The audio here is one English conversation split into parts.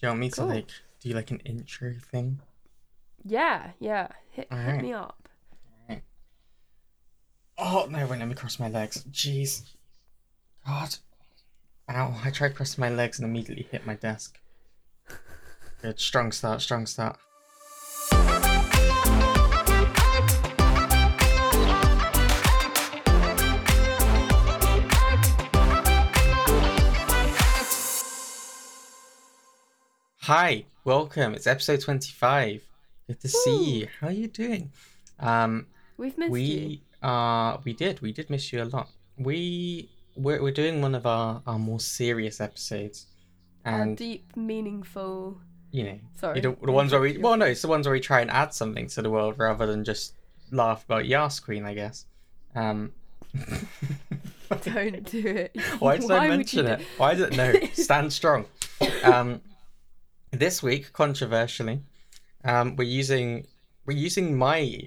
you want me to like do like an intro thing? Yeah, yeah. Hit, hit Alright. me up. Oh no! Wait, let me cross my legs. Jeez. God. Ow! I tried crossing my legs and immediately hit my desk. Good. Strong start. Strong start. Hi, welcome. It's episode twenty-five. Good to see you. How are you doing? Um, We've missed we you. uh we did we did miss you a lot we we're, we're doing one of our our more serious episodes Our and deep, meaningful. you know Sorry. you know, the ones where we well no it's the ones where we try and add something to the world rather than just laugh about Yas Queen I guess um Don't do it. why did I mention it do- why did no stand strong um this week controversially um we're using we're using my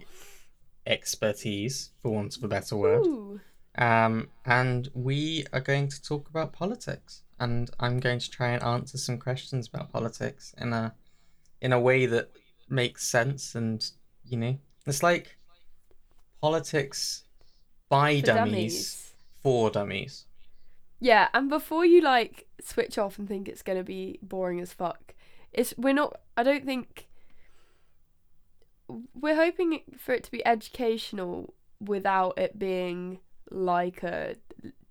expertise for want of a better word Ooh. Um, and we are going to talk about politics, and I'm going to try and answer some questions about politics in a in a way that makes sense. And you know, it's like politics by For dummies, dummies. for dummies. Yeah, and before you like switch off and think it's gonna be boring as fuck, it's we're not. I don't think we're hoping for it to be educational without it being like a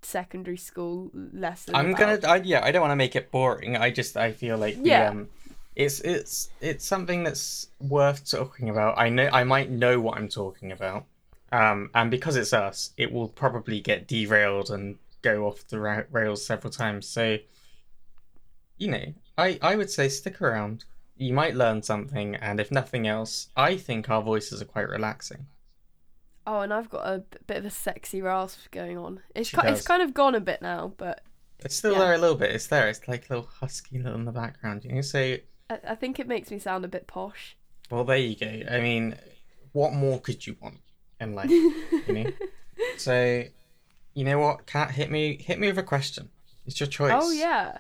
secondary school lesson. I'm about- gonna, I, yeah, I don't want to make it boring. I just, I feel like, the, Yeah. um, it's it's it's something that's worth talking about. I know I might know what I'm talking about, um, and because it's us, it will probably get derailed and go off the ra- rails several times. So, you know, I I would say stick around. You might learn something, and if nothing else, I think our voices are quite relaxing. Oh, and I've got a bit of a sexy rasp going on. It's ki- it's kind of gone a bit now, but It's still Yeah. there a little bit. It's there. It's like a little husky little in the background. You know, so I, I think it makes me sound a bit posh. Well, there you go. I mean, what more could you want in life? you know. So, you know what, Cat, hit me, hit me with a question. It's your oh, choice. Oh yeah,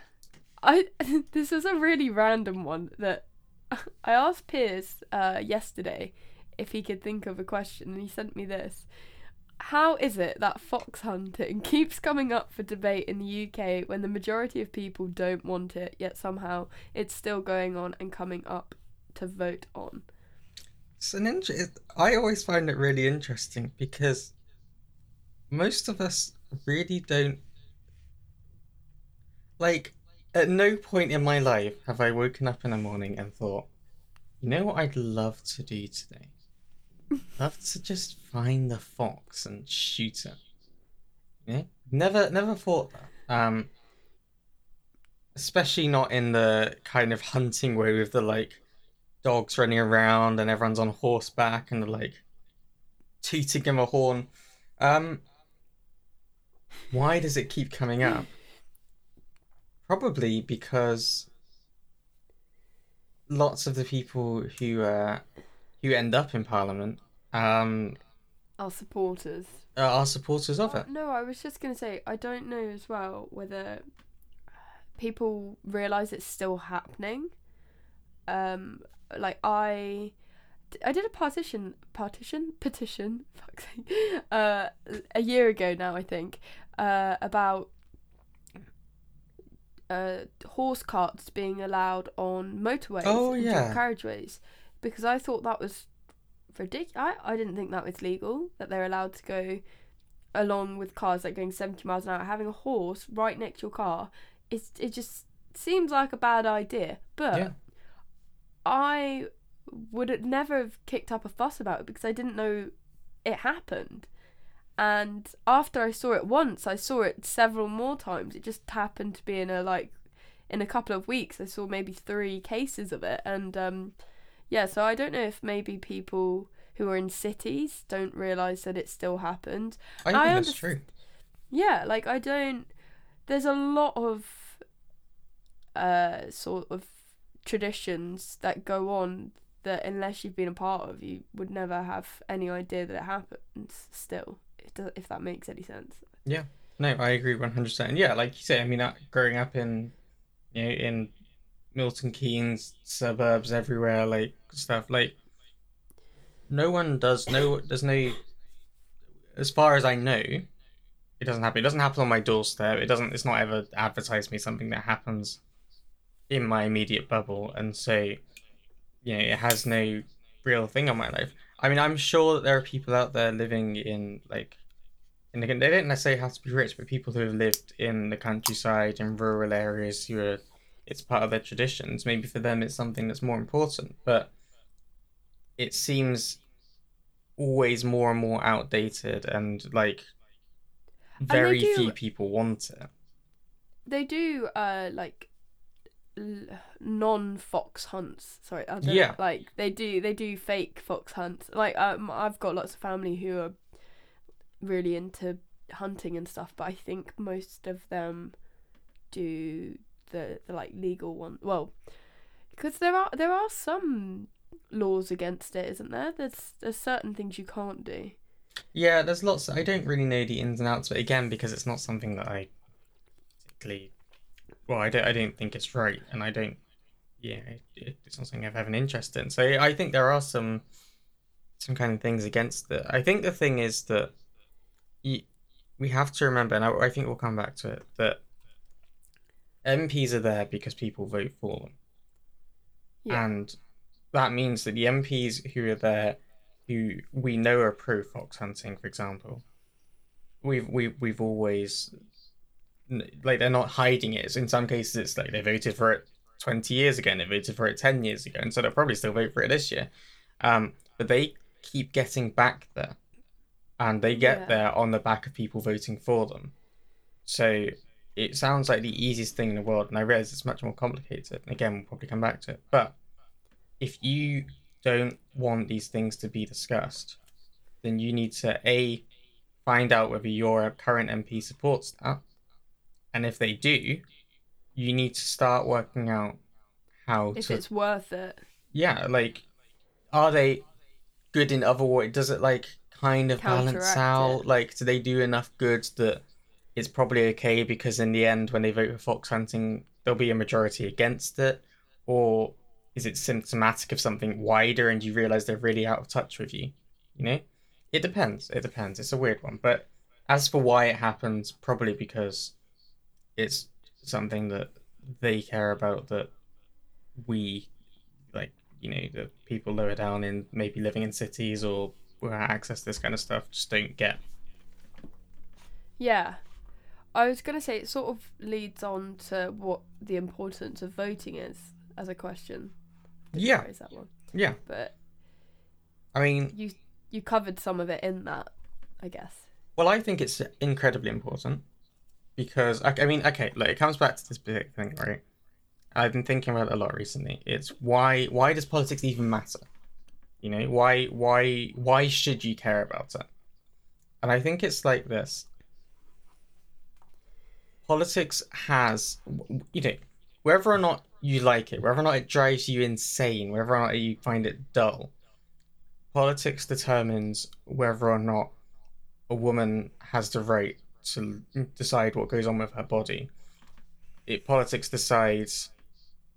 I this is a really random one that I asked Piers uh, yesterday if he could think of a question, and he sent me this. How is it that fox hunting keeps coming up for debate in the UK when the majority of people don't want it, yet somehow it's still going on and coming up to vote on? It's an inter- I always find it really interesting because most of us really don't like. At no point in my life have I woken up in the morning and thought, you know what I'd love to do today? love to just find the fox and shoot it. Yeah, never, never thought that. Um, especially not in the kind of hunting way with the like dogs running around and everyone's on horseback and they're like tooting him a horn. Um, why does it keep coming up? Probably because lots of the people who uh, who end up in Parliament um, Our supporters. are supporters of Oh, it. No, I was just gonna say I don't know as well whether people realize it's still happening. Um, like I, I did a partition, partition, petition, fuck's sake, uh, a year ago now I think, uh, about uh horse carts being allowed on motorways Oh, and yeah. carriageways because I thought that was ridiculous. I, I didn't think that was legal that they're allowed to go along with cars like going 70 miles an hour having a horse right next to your car it's it just seems like a bad idea but Yeah. i would have never have kicked up a fuss about it because i didn't know it happened and after i saw it once i saw it several more times it just happened to be in a like in a couple of weeks i saw maybe three cases of it and um yeah so i don't know if maybe people who are in cities don't realize that it still happened I think I that's true. yeah, like I don't. There's a lot of uh sort of traditions that go on that unless you've been a part of, you would never have any idea that it happens. Still, if, that makes any sense. Yeah. No, I agree one hundred percent. Yeah, like you say, I mean, uh, growing up in, you know, in Milton Keynes suburbs everywhere, like stuff like. No one does no. There's no. As far as I know, it doesn't happen. It doesn't happen on my doorstep. It doesn't. It's not ever advertised me something that happens in my immediate bubble, and so, you know, it has no real thing on my life. I mean, I'm sure that there are people out there living in like, and again, they don't necessarily have to be rich, but people who have lived in the countryside and rural areas who are, it's part of their traditions. Maybe for them, it's something that's more important, but it seems always more and more outdated and like very do- few people want it. They do uh like l- non-fox hunts. Sorry, Yeah. Like they do, they do fake fox hunts. Like um, I've got lots of family who are really into hunting and stuff, but I think most of them do the, the like legal one. Well, because there are there are some laws against it, isn't there? There's there's certain things you can't do. Yeah, there's lots. I don't really know the ins and outs, but again, because it's not something that I particularly. Well, I don't. I don't think it's right, and I don't. Yeah, it, it's not something I've an interest in. So I think there are some, some kind of things against it. I think the thing is that, you, we have to remember, and I, I think we'll come back to it that. MPs are there because people vote for them. Yeah. And that means that the MPs who are there, who we know are pro fox hunting, for example, we've we we've always like they're not hiding it. So in some cases, it's like they voted for it twenty years ago, and they voted for it ten years ago, and so they'll probably still vote for it this year. Um, but they keep getting back there, and they get Yeah. there on the back of people voting for them. So it sounds like the easiest thing in the world, and I realize it's much more complicated. And again, we'll probably come back to it. But if you don't want these things to be discussed, then you need to a find out whether your current MP supports that, and if they do, you need to start working out how If to it's worth it. yeah, like, are they good in other ways? Does it like kind of balance out? it. Like, do they do enough good that it's probably okay? Because in the end, when they vote for fox hunting, there'll be a majority against it, or is it symptomatic of something wider, and you realize they're really out of touch with you? You know, it depends. It depends. It's a weird one, but as for why it happens, probably because it's something that they care about that we like you know the people lower down in maybe living in cities or who have access to this kind of stuff just don't get Yeah. I was going to say it sort of leads on to what the importance of voting is as a question. yeah that one? yeah But i mean you you covered some of it in that, I guess. well i think it's incredibly important because i, I mean okay look it comes back to this big thing right? I've been thinking about it a lot recently. It's why why does politics even matter? You know why why why should you care about it? And i think it's like this. Politics has you know whether or not you like it whether or not it drives you insane whether or not you find it dull politics determines whether or not a woman has the right to decide what goes on with her body it politics decides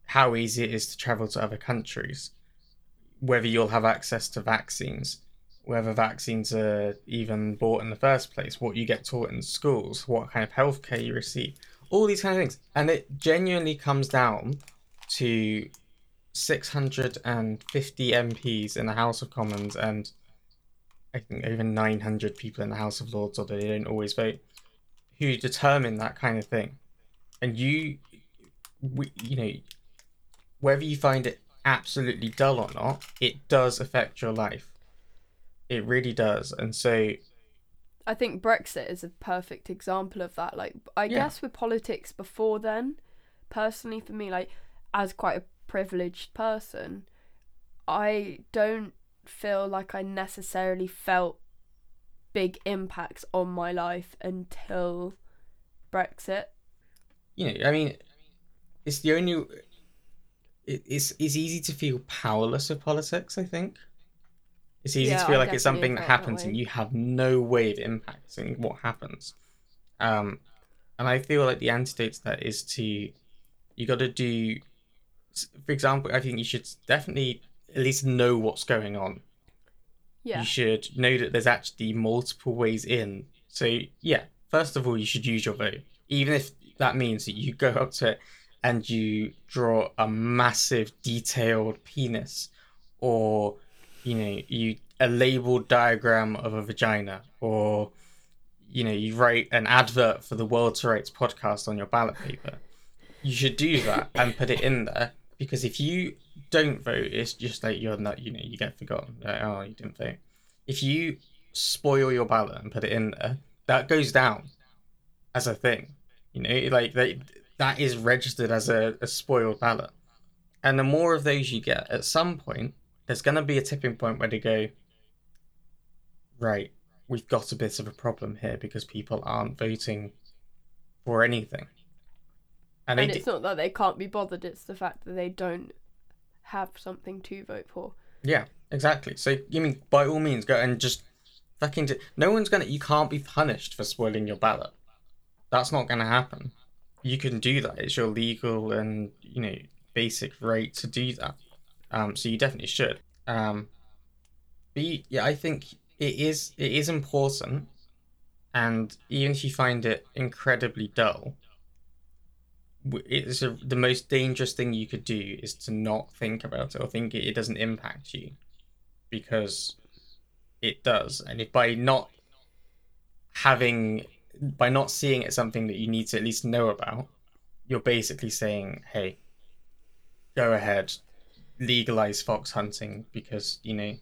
how easy it is to travel to other countries whether you'll have access to vaccines whether vaccines are even bought in the first place, what you get taught in schools, what kind of healthcare you receive, all these kind of things. And it genuinely comes down to 650 MPs in the House of Commons and I think over 900 people in the House of Lords, although they don't always vote, who determine that kind of thing. And you, we, you know, whether you find it absolutely dull or not, it does affect your life. It really does. And so, I think Brexit is a perfect example of that. Like, I Yeah. guess with politics before then, personally for me, like, as quite a privileged person, I don't feel like I necessarily felt big impacts on my life until Brexit. you know, I mean, it's the only. It's it's easy to feel powerless with politics. I think it's easy Yeah, to feel like it's something that felt that happens and you have no way of impacting what happens. Um, and I feel like the antidote to that is to you got to do for example, I think you should definitely at least know what's going on. Yeah. You should know that there's actually multiple ways in. So yeah, first of all, you should use your vote, even if that means that you go up to it and you draw a massive detailed penis, or you know you a labeled diagram of a vagina, or you know you write an advert for the World's Rights podcast on your ballot paper. You should do that and put it in there because if you don't vote, it's just like you're not, you know, you get forgotten. Like, oh, you didn't vote. If you spoil your ballot and put it in there, that goes down as a thing. You know, like they, that is registered as a, a spoiled ballot. And the more of those you get, at some point, there's going to be a tipping point where they go, right, we've got a bit of a problem here because people aren't voting for anything. and they it's not that they can't be bothered; it's the fact that they don't have something to vote for. Yeah, exactly. So you mean by all means go and just fucking do- no one's gonna you can't be punished for spoiling your ballot. That's not gonna happen. You can do that. It's your legal and you know basic right to do that. Um, so you definitely should. Um, but you- yeah, I think it is it is important, and even if you find it incredibly dull, it's a, the most dangerous thing you could do is to not think about it or think it, it doesn't impact you because it does. And if by not having by not seeing it something that you need to at least know about you're basically saying hey go ahead legalize fox hunting because you know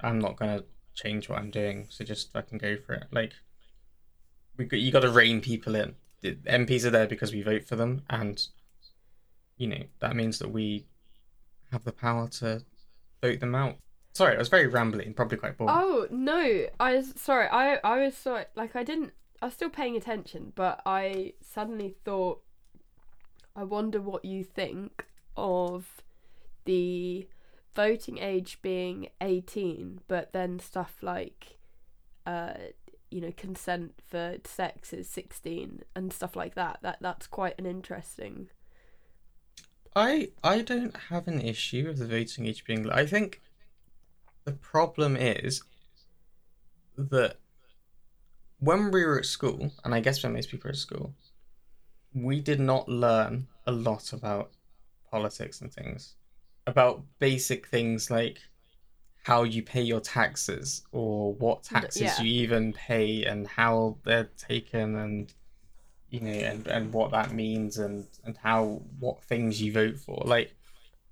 i'm not going to change what i'm doing so just fucking go for it. Like we you got to rein people in the MPs are there because we vote for them, and you know that means that we have the power to vote them out. Sorry, I was very rambling, probably quite boring. Oh no, I was sorry. I I was sorry. Like I didn't. I was still paying attention, but I suddenly thought. I wonder what you think of the voting age being eighteen, but then stuff like, uh, you know, consent for sex is sixteen and stuff like that. That that's quite an interesting. I I don't have an issue with the voting age being. I think the problem is that when we were at school, and I guess when most people are at school, we did not learn a lot about politics and things, about basic things like how you pay your taxes or what taxes yeah. you even pay and how they're taken and you know and, and what that means and and how what things you vote for like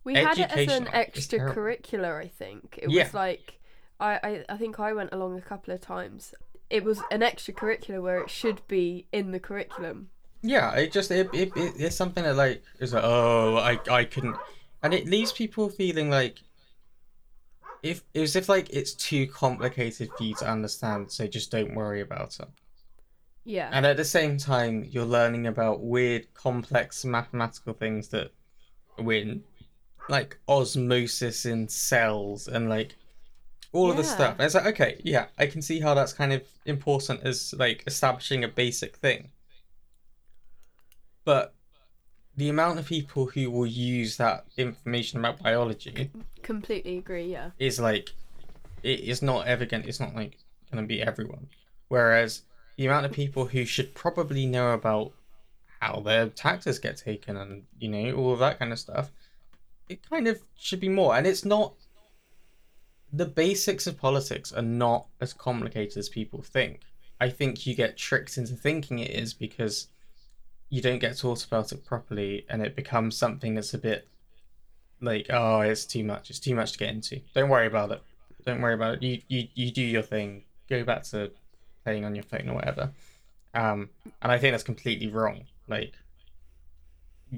We had it as an Educational is terrible. extracurricular, I think. It Yeah. was like I, I I think I went along a couple of times. It was an extracurricular where it should be in the curriculum. Yeah, it just it, it, it it's something that like is like oh I I couldn't, and it leaves people feeling like if it was if like it's too complicated for you to understand, so just don't worry about it. Yeah. And at the same time, you're learning about weird, complex mathematical things that win, like osmosis in cells and like all of the stuff. And it's like okay, yeah, I can see how that's kind of important as like establishing a basic thing. But the amount of people who will use that information about biology Completely agree, yeah. is like it is not ever going it's not like going to be everyone. Whereas the amount of people who should probably know about how their taxes get taken and you know all of that kind of stuff it kind of should be more. And it's not the basics of politics are not as complicated as people think. I think you get tricked into thinking it is because you don't get taught about it properly and it becomes something that's a bit like oh it's too much. It's too much to get into. Don't worry about it. Don't worry about it. You you, you do your thing. Go back to playing on your phone or whatever. Um and i think that's completely wrong. Like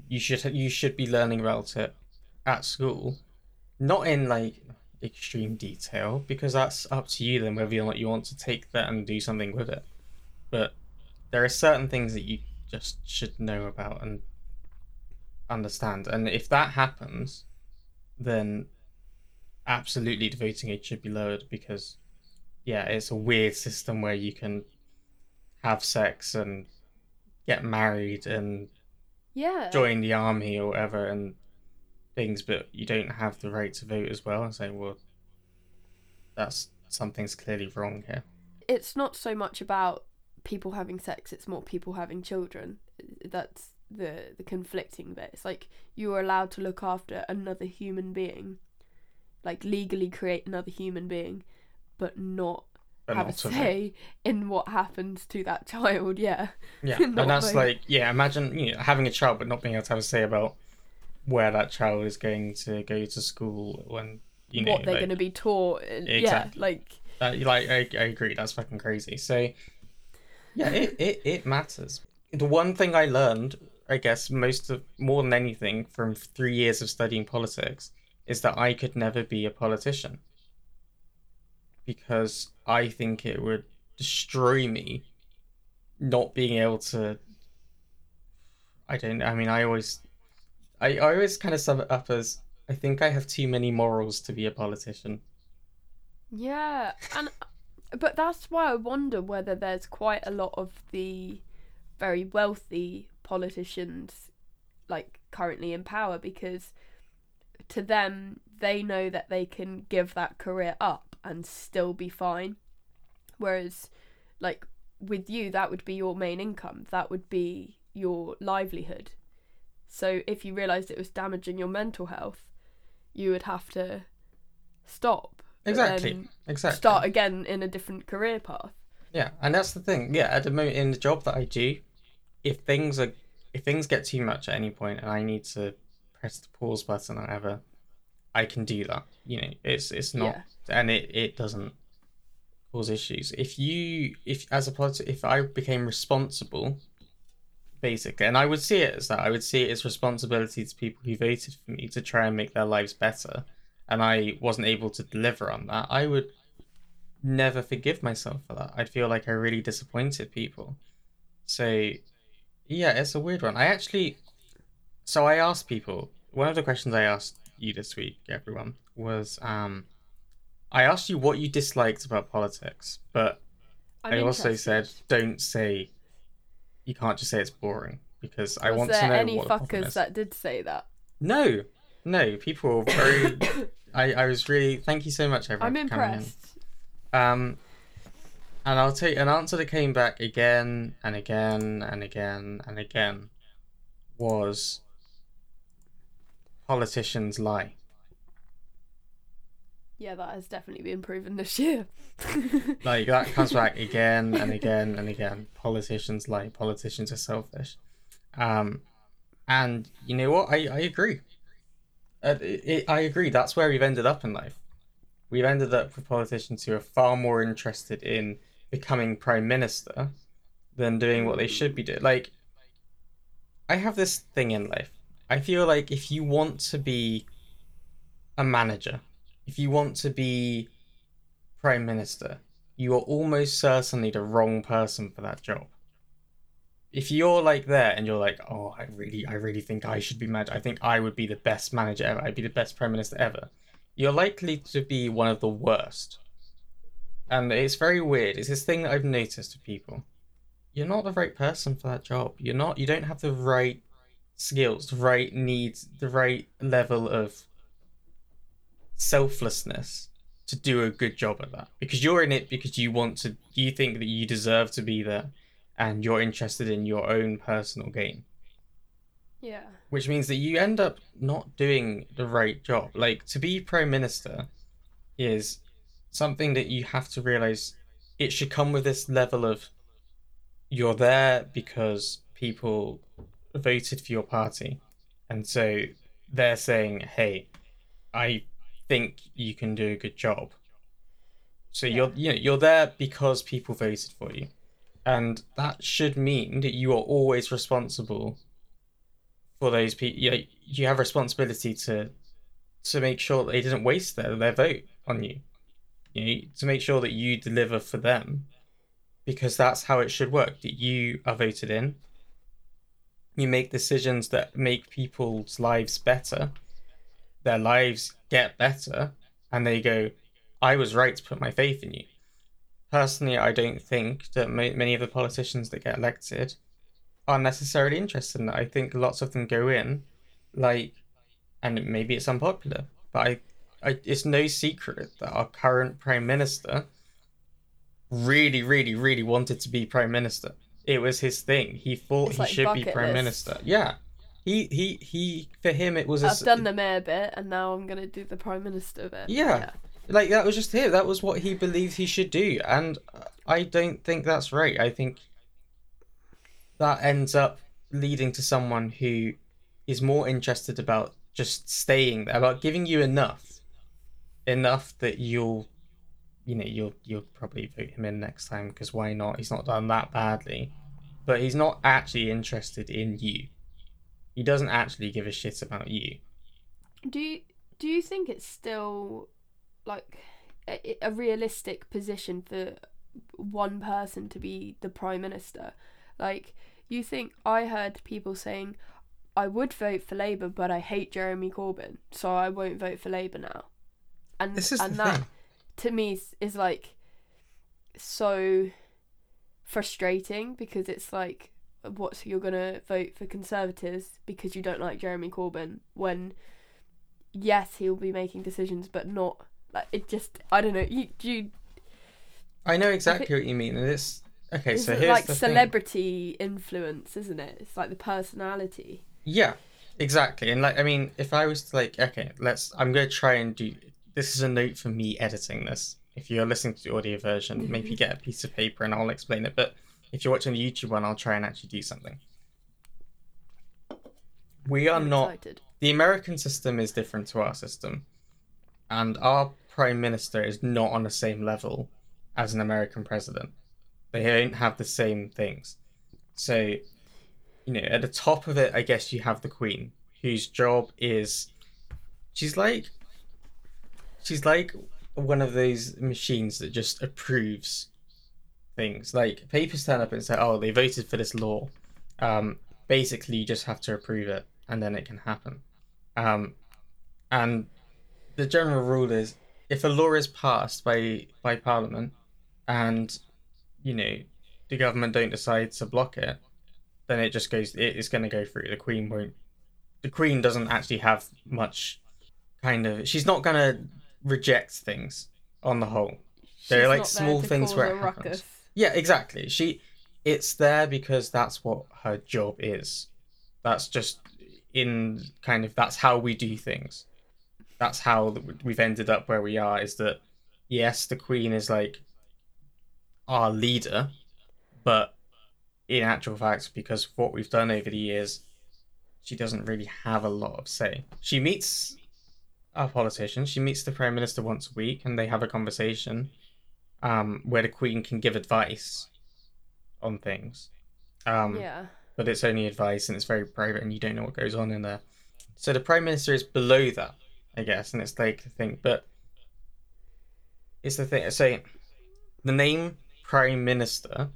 you should you should be learning about it at school not in like extreme detail because that's up to you then whether or not you want to take that and do something with it. But there are certain things that you just should know about and understand and if that happens then absolutely the voting age should be lowered because yeah it's a weird system where you can have sex and get married and Yeah. join the army or whatever and things, but you don't have the right to vote as well, and say, well, that's something's clearly wrong here. It's not so much about people having sex; it's more people having children. That's the the conflicting bit. It's like you are allowed to look after another human being, like legally create another human being, but not have a not to vote. say in what happens to that child. Yeah. Yeah, and that's vote. like yeah. Imagine you know having a child but not being able to have a say about where that child is going to go to school when you know what they're like, going to be taught. Uh, and- Exactly. Yeah, like that, like I, I agree. That's fucking crazy. So yeah, it, it it matters. The one thing I learned, I guess, most of more than anything from three years of studying politics, is that I could never be a politician because I think it would destroy me not being able to. I don't. I mean, I always, I, I always kind of sum it up as I think I have too many morals to be a politician. yeah, and but that's why I wonder whether there's quite a lot of the very wealthy politicians like currently in power because to them they know that they can give that career up and still be fine. Whereas like with you that would be your main income. That would be your livelihood. So if you realized it was damaging your mental health you would have to stop Exactly. Um, exactly. start again in a different career path Yeah, and that's the thing. Yeah, at the moment in the job that I do, if things are if things get too much at any point and I need to press the pause button or whatever, I can do that. You know, it's it's not and it, it doesn't cause issues. If you if as a politi- if I became responsible basically and I would see it as that, I would see it as responsibility to people who voted for me to try and make their lives better and I wasn't able to deliver on that, I would never forgive myself for that. I'd feel like I really disappointed people. So, yeah, it's a weird one. I actually, so I asked people. One of the questions I asked you this week, everyone, was um, I asked you what you disliked about politics, but I'm I also interested. said don't say. You can't just say it's boring because I was want there to know any what the fuckers that did say that No, no, people were very. I I was really. Thank you so much, everyone. i'm for coming in. impressed Um, and I'll take an answer that came back again and again and again and again was politicians lie. Yeah, that has definitely been proven this year. Like that comes back again and again and again. Politicians lie. Politicians are selfish. Um, and you know what? I I agree. Uh, it, it, I agree. That's where we've ended up in life. We've ended up with politicians who are far more interested in becoming prime minister than doing what they should be doing. Like, I have this thing in life. I feel like if you want to be a manager, if you want to be prime minister, you are almost certainly the wrong person for that job. If you're like there and you're like, oh, I really, I really think I should be manager. I think I would be the best manager ever. I'd be the best prime minister ever. You're likely to be one of the worst. And it's very weird. It's this thing that I've noticed with people. You're not the right person for that job. You're not. You don't have the right skills, the right needs, the right level of selflessness to do a good job at that because you're in it because you want to you think that you deserve to be there and you're interested in your own personal gain. Yeah. which means that you end up not doing the right job. Like to be prime minister is something that you have to realize it should come with this level of you're there because people voted for your party. And so they're saying hey i think you can do a good job. So you're you know you're there because people voted for you and that should mean that you are always responsible for those people you, know, you have responsibility to to make sure that they didn't waste their, their vote on you. You know, to make sure that you deliver for them. Because that's how it should work that you are voted in. You make decisions that make people's lives better. Their lives get better. And they go i was right to put my faith in you personally i don't think that ma- many of the politicians that get elected are necessarily interested in that i think lots of them go in like and maybe it's unpopular, but I, I it's no secret that our current prime minister really, really, really wanted to be prime minister. It was his thing. He thought It's he like should be prime list. minister. Yeah, he he he. For him, it was. a I've done the mayor bit, and now I'm gonna do the prime minister bit. Yeah. Like that was just it. That was what he believed he should do, and I don't think that's right. I think that ends up leading to someone who is more interested about just staying about giving you enough, enough that you'll, you know, you'll you'll probably vote him in next time because why not? He's not done that badly, but he's not actually interested in you. He doesn't actually give a shit about you. Do you do you think it's still like a, a realistic position for one person to be the prime minister? Like you think I heard people saying I would vote for Labour but I hate Jeremy Corbyn, so I won't vote for Labour now. And This is and that thing. to me is, is like so frustrating because it's like what so you're gonna vote for conservatives because you don't like Jeremy Corbyn when yes he'll be making decisions but not like it just I don't know you do you I know exactly what you mean, and it's okay. so here's like the thing. celebrity influence isn't it it's like the personality Yeah, exactly. And like, I mean, if I was to like, okay, let's. I'm gonna try and do. This is a note for me editing this. If you're listening to the audio version, maybe get a piece of paper and I'll explain it. But if you're watching the YouTube one, I'll try and actually do something. We are I'm not. excited. The American system is different to our system, and our prime minister is not on the same level as an American president. They don't have the same things. So, you know, at the top of it, I guess you have the Queen, whose job is she's like she's like one of those machines that just approves things. Like papers turn up and say, "Oh, they voted for this law." Um, basically, you just have to approve it, and then it can happen. Um, and the general rule is, if a law is passed by by Parliament, and you know the government don't decide to block it, then it just goes. It is going to go through. The Queen won't. The Queen doesn't actually have much kind of. She's not going to reject things on the whole. They're like small things where it happens. ruckus. Yeah, exactly. She, it's there because that's what her job is. That's just in kind of that's how we do things. That's how we've ended up where we are. Is that yes, the queen is like our leader, but in actual fact, because of what we've done over the years, she doesn't really have a lot of say. She meets our politicians. She meets the prime minister once a week, and they have a conversation um, where the queen can give advice on things. Um, yeah But it's only advice and it's very private and you don't know what goes on in there. So the prime minister is below that, I guess, and it's like the thing. But it's the thing. So the name prime minister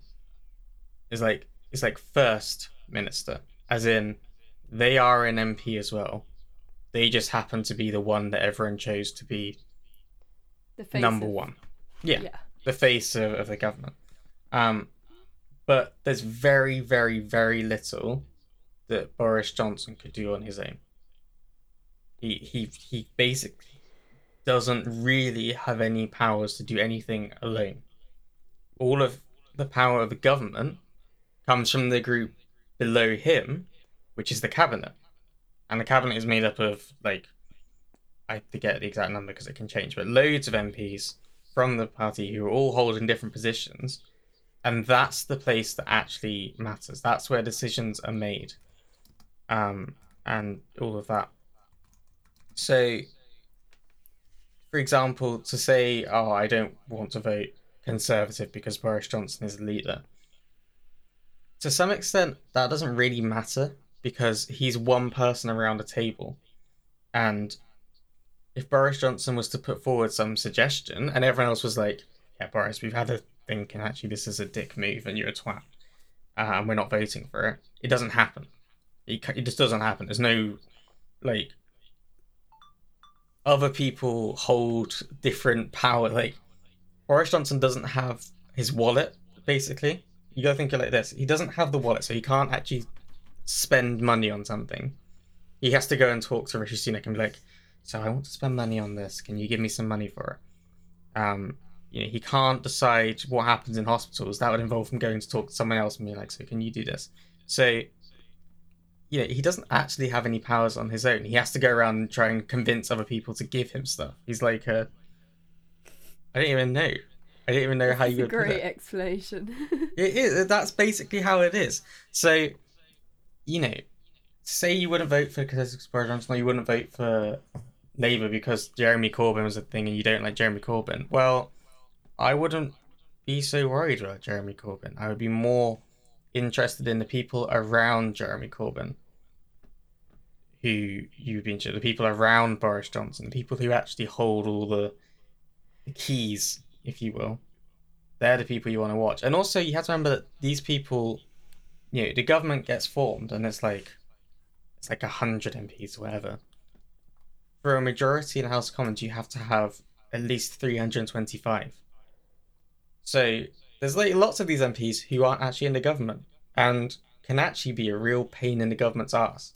is like it's like first minister, as in they are an MP as well. They just happen to be the one that everyone chose to be the face number of- one. Yeah yeah the face of, of the government. Um, but there's very, very, very little that Boris Johnson could do on his own. He he he basically doesn't really have any powers to do anything alone. All of the power of the government comes from the group below him, which is the cabinet. And the cabinet is made up of like I forget the exact number because it can change, but loads of MPs from the party who are all holding different positions, and that's the place that actually matters. That's where decisions are made, um, and all of that. So, for example, to say, "Oh, I don't want to vote Conservative because Boris Johnson is the leader," to some extent, that doesn't really matter because he's one person around a table, and if Boris Johnson was to put forward some suggestion and everyone else was like, yeah, Boris, we've had a think and actually this is a dick move and you're a twat uh, and we're not voting for it, it doesn't happen. It, it just doesn't happen. There's no, like, other people hold different power. Like, Boris Johnson doesn't have his wallet, basically. You gotta think of it like this. He doesn't have the wallet, so he can't actually spend money on something. He has to go and talk to Rishi Sunak and be like, "So I want to spend money on this. Can you give me some money for it?" Um, you know, he can't decide what happens in hospitals. That would involve him going to talk to someone else and be like, "So can you do this?" So, you know, he doesn't actually have any powers on his own. He has to go around and try and convince other people to give him stuff. He's like a, I don't even know. I don't even know how you would put great it. explanation. It is. That's basically how it is. So, you know, say you wouldn't vote for Conservative Boris Johnson or you wouldn't vote for Labour because Jeremy Corbyn was a thing and you don't like Jeremy Corbyn. Well, I wouldn't be so worried about Jeremy Corbyn. I would be more interested in the people around Jeremy Corbyn who you've been to, the people around Boris Johnson, the people who actually hold all the, the keys, if you will they're the people you want to watch. And also, you have to remember that these people, you know, the government gets formed, and it's like, it's like a hundred MPs or whatever. For a majority in the House of Commons, you have to have at least three hundred and twenty-five. So there's like lots of these MPs who aren't actually in the government and can actually be a real pain in the government's ass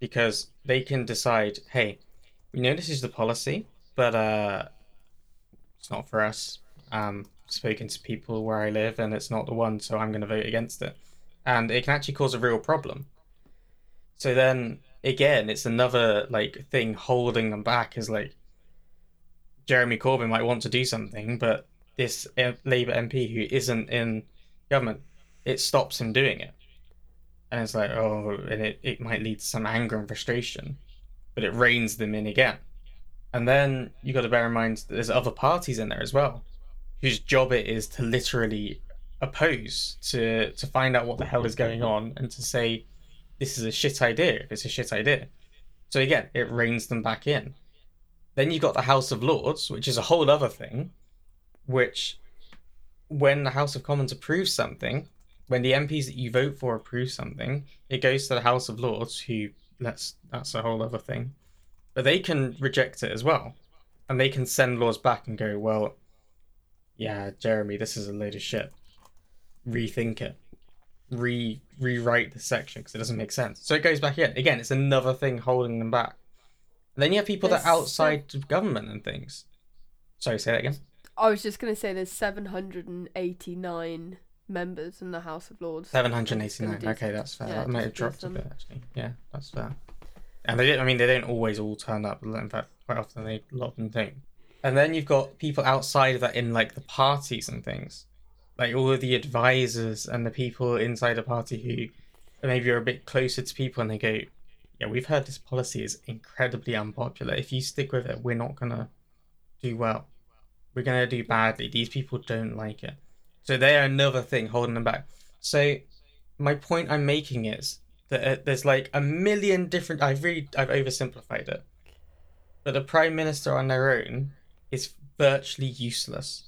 because they can decide, hey, we know this is the policy, but uh, it's not for us. Um, spoken to people where I live, and it's not the one, so I'm going to vote against it. And it can actually cause a real problem. So then, again, it's another like thing holding them back. Is like Jeremy Corbyn might want to do something, but this uh, Labour MP who isn't in government, it stops him doing it. And it's like, oh, and it, it might lead to some anger and frustration, but it reins them in again. And then you got to bear in mind there's other parties in there as well whose job it is to literally oppose to to find out what the hell is going on and to say this is a shit idea if it's a shit idea so again it reins them back in then you've got the house of lords which is a whole other thing which when the house of commons approves something when the mps that you vote for approve something it goes to the house of lords who that's that's a whole other thing but they can reject it as well and they can send laws back and go well yeah, Jeremy, this is a load of shit. Rethink it. Re rewrite the section because it doesn't make sense. So it goes back in. Again, it's another thing holding them back. And then you have people that are outside of government and things. Sorry, say that again. I was just gonna say there's 789 members in the House of Lords. Seven hundred eighty-nine. Okay, that's fair. Yeah, that might have dropped a bit actually. Yeah, that's fair. And they, I mean, they don't always all turn up. In fact, quite often they a lot of them don't. And then you've got people outside of that in like the parties and things, like all of the advisors and the people inside the party who maybe are a bit closer to people, and they go, "Yeah, we've heard this policy is incredibly unpopular. If you stick with it, we're not gonna do well. We're gonna do badly. These people don't like it." So they are another thing holding them back. So my point I'm making is that uh, there's like a million different. I've really I've oversimplified it, but the prime minister on their own is virtually useless.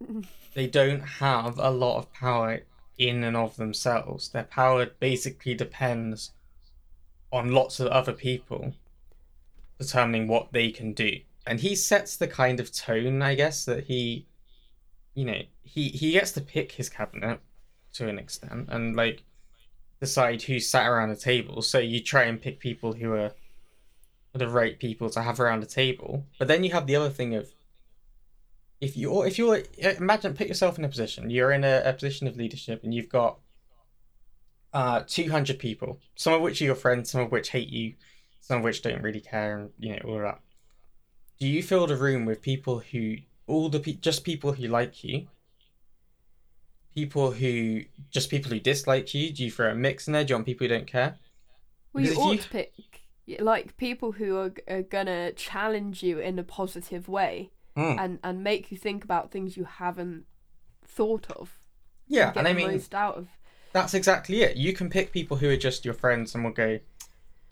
they don't have a lot of power in and of themselves. Their power basically depends on lots of other people determining what they can do. And he sets the kind of tone, I guess, that he, you know, he, he gets to pick his cabinet to an extent and, like, decide who sat around the table. So you try and pick people who are the right people to have around the table. But then you have the other thing of if you if you're imagine put yourself in a position you're in a, a position of leadership and you've got uh 200 people some of which are your friends some of which hate you some of which don't really care and you know all that do you fill the room with people who all the pe- just people who like you people who just people who dislike you do you throw a mix in there do you want people who don't care Well, you Because ought you- to pick like people who are, are gonna challenge you in a positive way Mm. and and make you think about things you haven't thought of. yeah get and i mean most out of. That's exactly it. You can pick people who are just your friends and will go,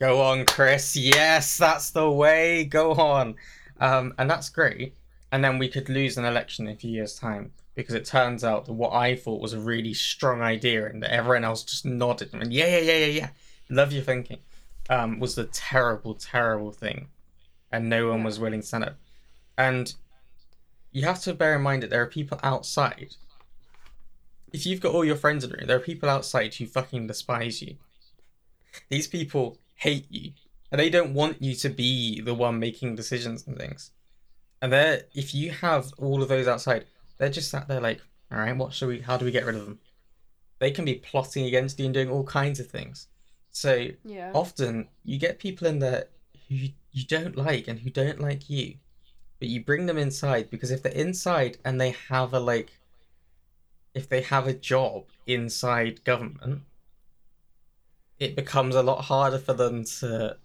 go on, Chris. Yes, that's the way. Go on. Um, and that's great. And then we could lose an election in a few years' time because it turns out that what I thought was a really strong idea and that everyone else just nodded and went, yeah, yeah, yeah, yeah, yeah. Love your thinking. Um, was the terrible, terrible thing. And no one was willing to stand up. And you have to bear in mind that there are people outside if you've got all your friends in the room, there are people outside who fucking despise you. These people hate you and they don't want you to be the one making decisions and things. And they're if you have all of those outside, they're just sat there like, all right, what should we? How do we get rid of them? They can be plotting against you and doing all kinds of things. So Yeah. often you get people in there who you don't like and who don't like you, but you bring them inside because if they're inside and they have a like, if they have a job inside government, it becomes a lot harder for them to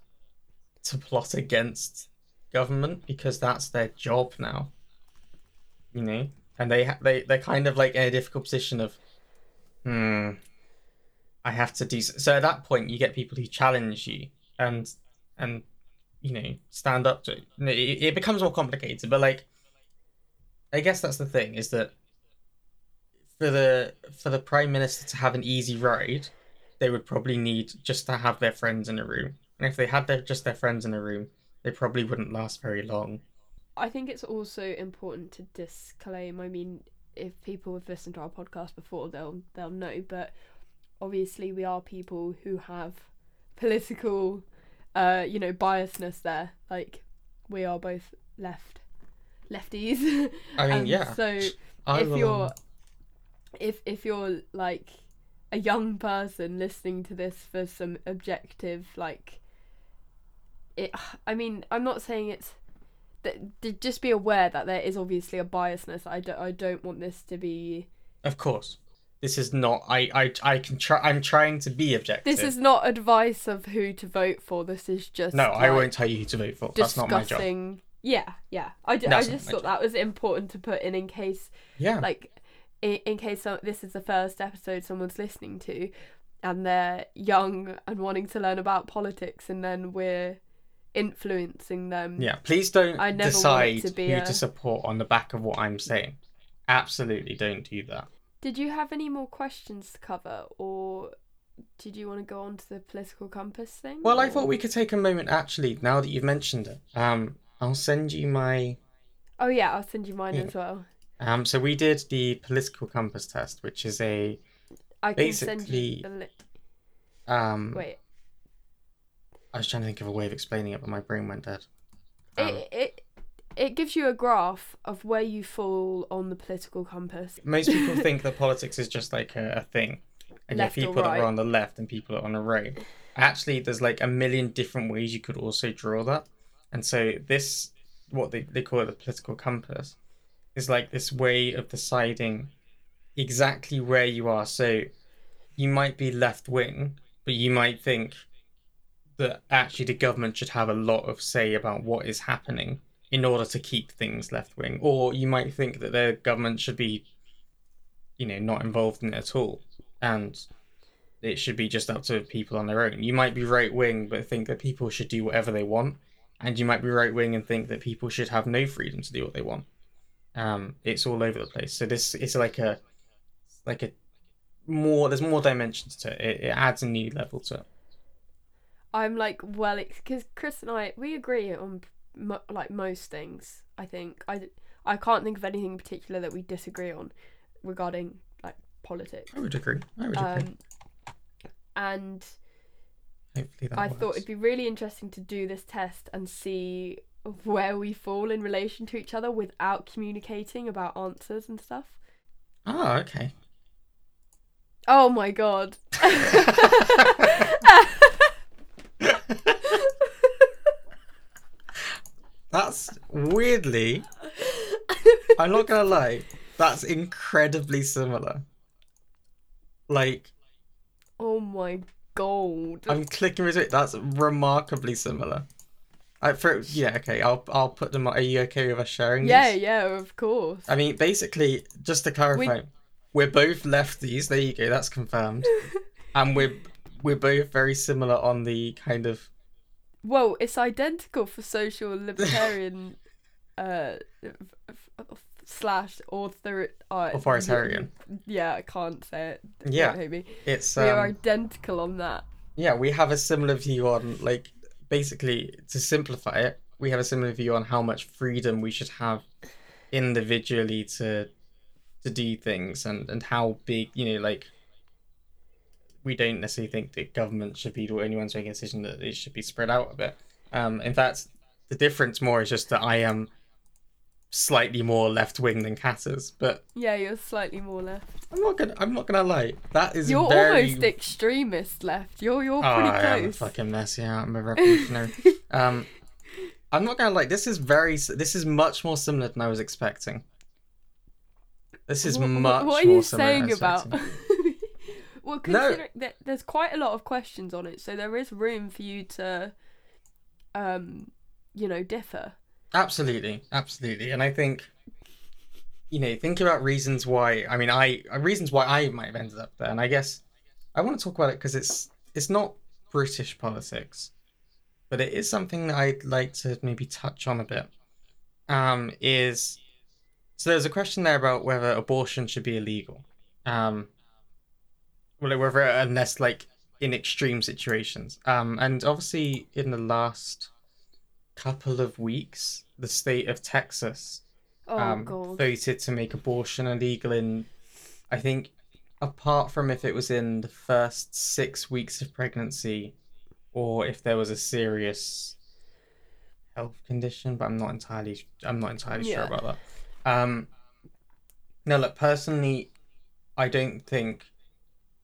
to plot against government because that's their job now. You know, and they ha- they they're kind of like in a difficult position of, hmm, I have to do so. At that point, you get people who challenge you and and you know stand up to it. It, it becomes more complicated, but like, I guess that's the thing is that for the for the prime minister to have an easy ride, they would probably need just to have their friends in a room. And if they had their just their friends in a room, they probably wouldn't last very long. I think it's also important to disclaim. I mean, if people have listened to our podcast before, they'll they'll know. But obviously, we are people who have political, uh, you know, biasness. There, like we are both left lefties. I mean, yeah. So I if will- you're if if you're like a young person listening to this for some objective like it i mean i'm not saying it's that just be aware that there is obviously a biasness i don't i don't want this to be Of course. This is not I I I can try I'm trying to be objective. this is not advice of who to vote for this is just No, I won't tell you who to vote for. That's not my job. yeah yeah i, I just thought job. that was important to put in in case Yeah. like in, in case so, this is the first episode someone's listening to and they're young and wanting to learn about politics and then we're influencing them yeah. Please don't I never decide to be who a- to support on the back of what I'm saying. Absolutely don't do that. did you have any more questions to cover or did you want to go on to the political compass thing Well, I thought we could take a moment actually, now that you've mentioned it. Um I'll send you my oh yeah i'll send you mine Yeah. as well um so we did the political compass test, which is a i can send Basically- you the li- um wait I was trying to think of a way of explaining it, but my brain went dead. Um, it, it it gives you a graph of where you fall on the political compass. Most people think that politics is just like a, a thing and you have Left people that are on the left and people that are on the right actually there's like a million different ways you could also draw that and so this what they, they call it the political compass is like this way of deciding exactly where you are. So you might be left wing but you might think that actually the government should have a lot of say about what is happening in order to keep things left wing or you might think that the government should be you know not involved in it at all and it should be just up to people on their own. You might be right wing but think that people should do whatever they want and you might be right wing and think that people should have no freedom to do what they want. Um it's all over the place. So this is like a like a more there's more dimensions to it. It, it adds a new level to it I'm like well because Chris and I we agree on mo- like most things. I think I I can't think of anything in particular that we disagree on regarding like politics. i would agree i would agree Um, and hopefully that I thought it'd be really interesting to do this test and see where we fall in relation to each other without communicating about answers and stuff. oh okay Oh my god. That's weirdly, I'm not gonna lie, that's incredibly similar. Like, oh my god. I'm clicking with it, that's remarkably similar. I for yeah, okay, I'll I'll put them. Are you okay with us sharing? yeah, these? yeah, of course. I mean, basically, just to clarify, we... are both lefties. There you go. That's confirmed. and we're we're both very similar on the kind of Well, it's identical for social libertarian uh slash author uh, authoritarian. Yeah, I can't say it. Yeah. Me. It's we are um, identical on that. yeah, we have a similar view on like basically to simplify it, we have a similar view on how much freedom we should have individually to to do things and and how big you know like we don't necessarily think that government should be the only ones making a decision that it should be spread out a bit. Um, in fact, the difference more is just that I am slightly more left wing than Kat is, but Yeah, you're slightly more left. I'm not gonna I'm not gonna lie. That is You're very almost extremist left. You're you're Oh, pretty I am a fucking mess. Yeah, I'm a revolutionary. um, I'm not gonna like. This is very. This is much more similar than I was expecting. This is Wh- wh- much What are more you I saying about? well, No. considering that there's quite a lot of questions on it, so there is room for you to, um, you know, differ. Absolutely, absolutely, and I think, you know, think about reasons why. I mean, I uh, reasons why I might have ended up there, and I guess I want to talk about it because it's it's not British politics, but it is something that I'd like to maybe touch on a bit. Um, is so there's a question there about whether abortion should be illegal. Um, whether unless like in extreme situations. Um, and obviously in the last couple of weeks, the state of Texas Oh um, god. voted to make abortion illegal in, I think, apart from if it was in the first six weeks of pregnancy, or if there was a serious health condition. But I'm not entirely, I'm not entirely sure about that. Um, no, look, personally, I don't think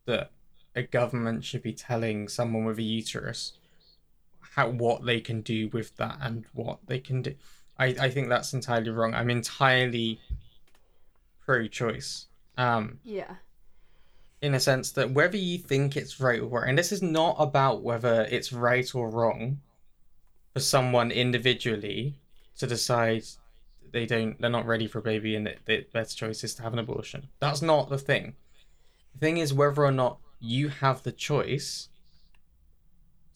that a government should be telling someone with a uterus how what they can do with that and what they can do. I, I think that's entirely wrong. I'm entirely pro-choice. Um, yeah. in a sense that whether you think it's right or wrong, and this is not about whether it's right or wrong for someone individually to decide they don't they're not ready for a baby and that the best choice is to have an abortion. That's not the thing. The thing is whether or not you have the choice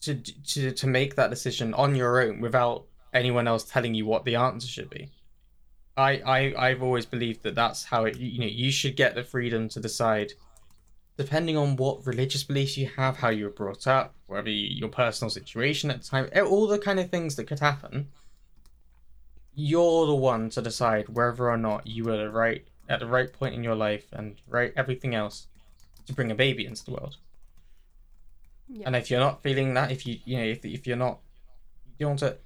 to to to make that decision on your own without anyone else telling you what the answer should be. I, I I've always believed that that's how it you know you should get the freedom to decide depending on what religious beliefs you have, how you were brought up, whether you, your personal situation at the time, all the kind of things that could happen. You're the one to decide whether or not you were the right at the right point in your life and right everything else to bring a baby into the world. Yeah. And if you're not feeling that, if you you know if, if you're not you want to,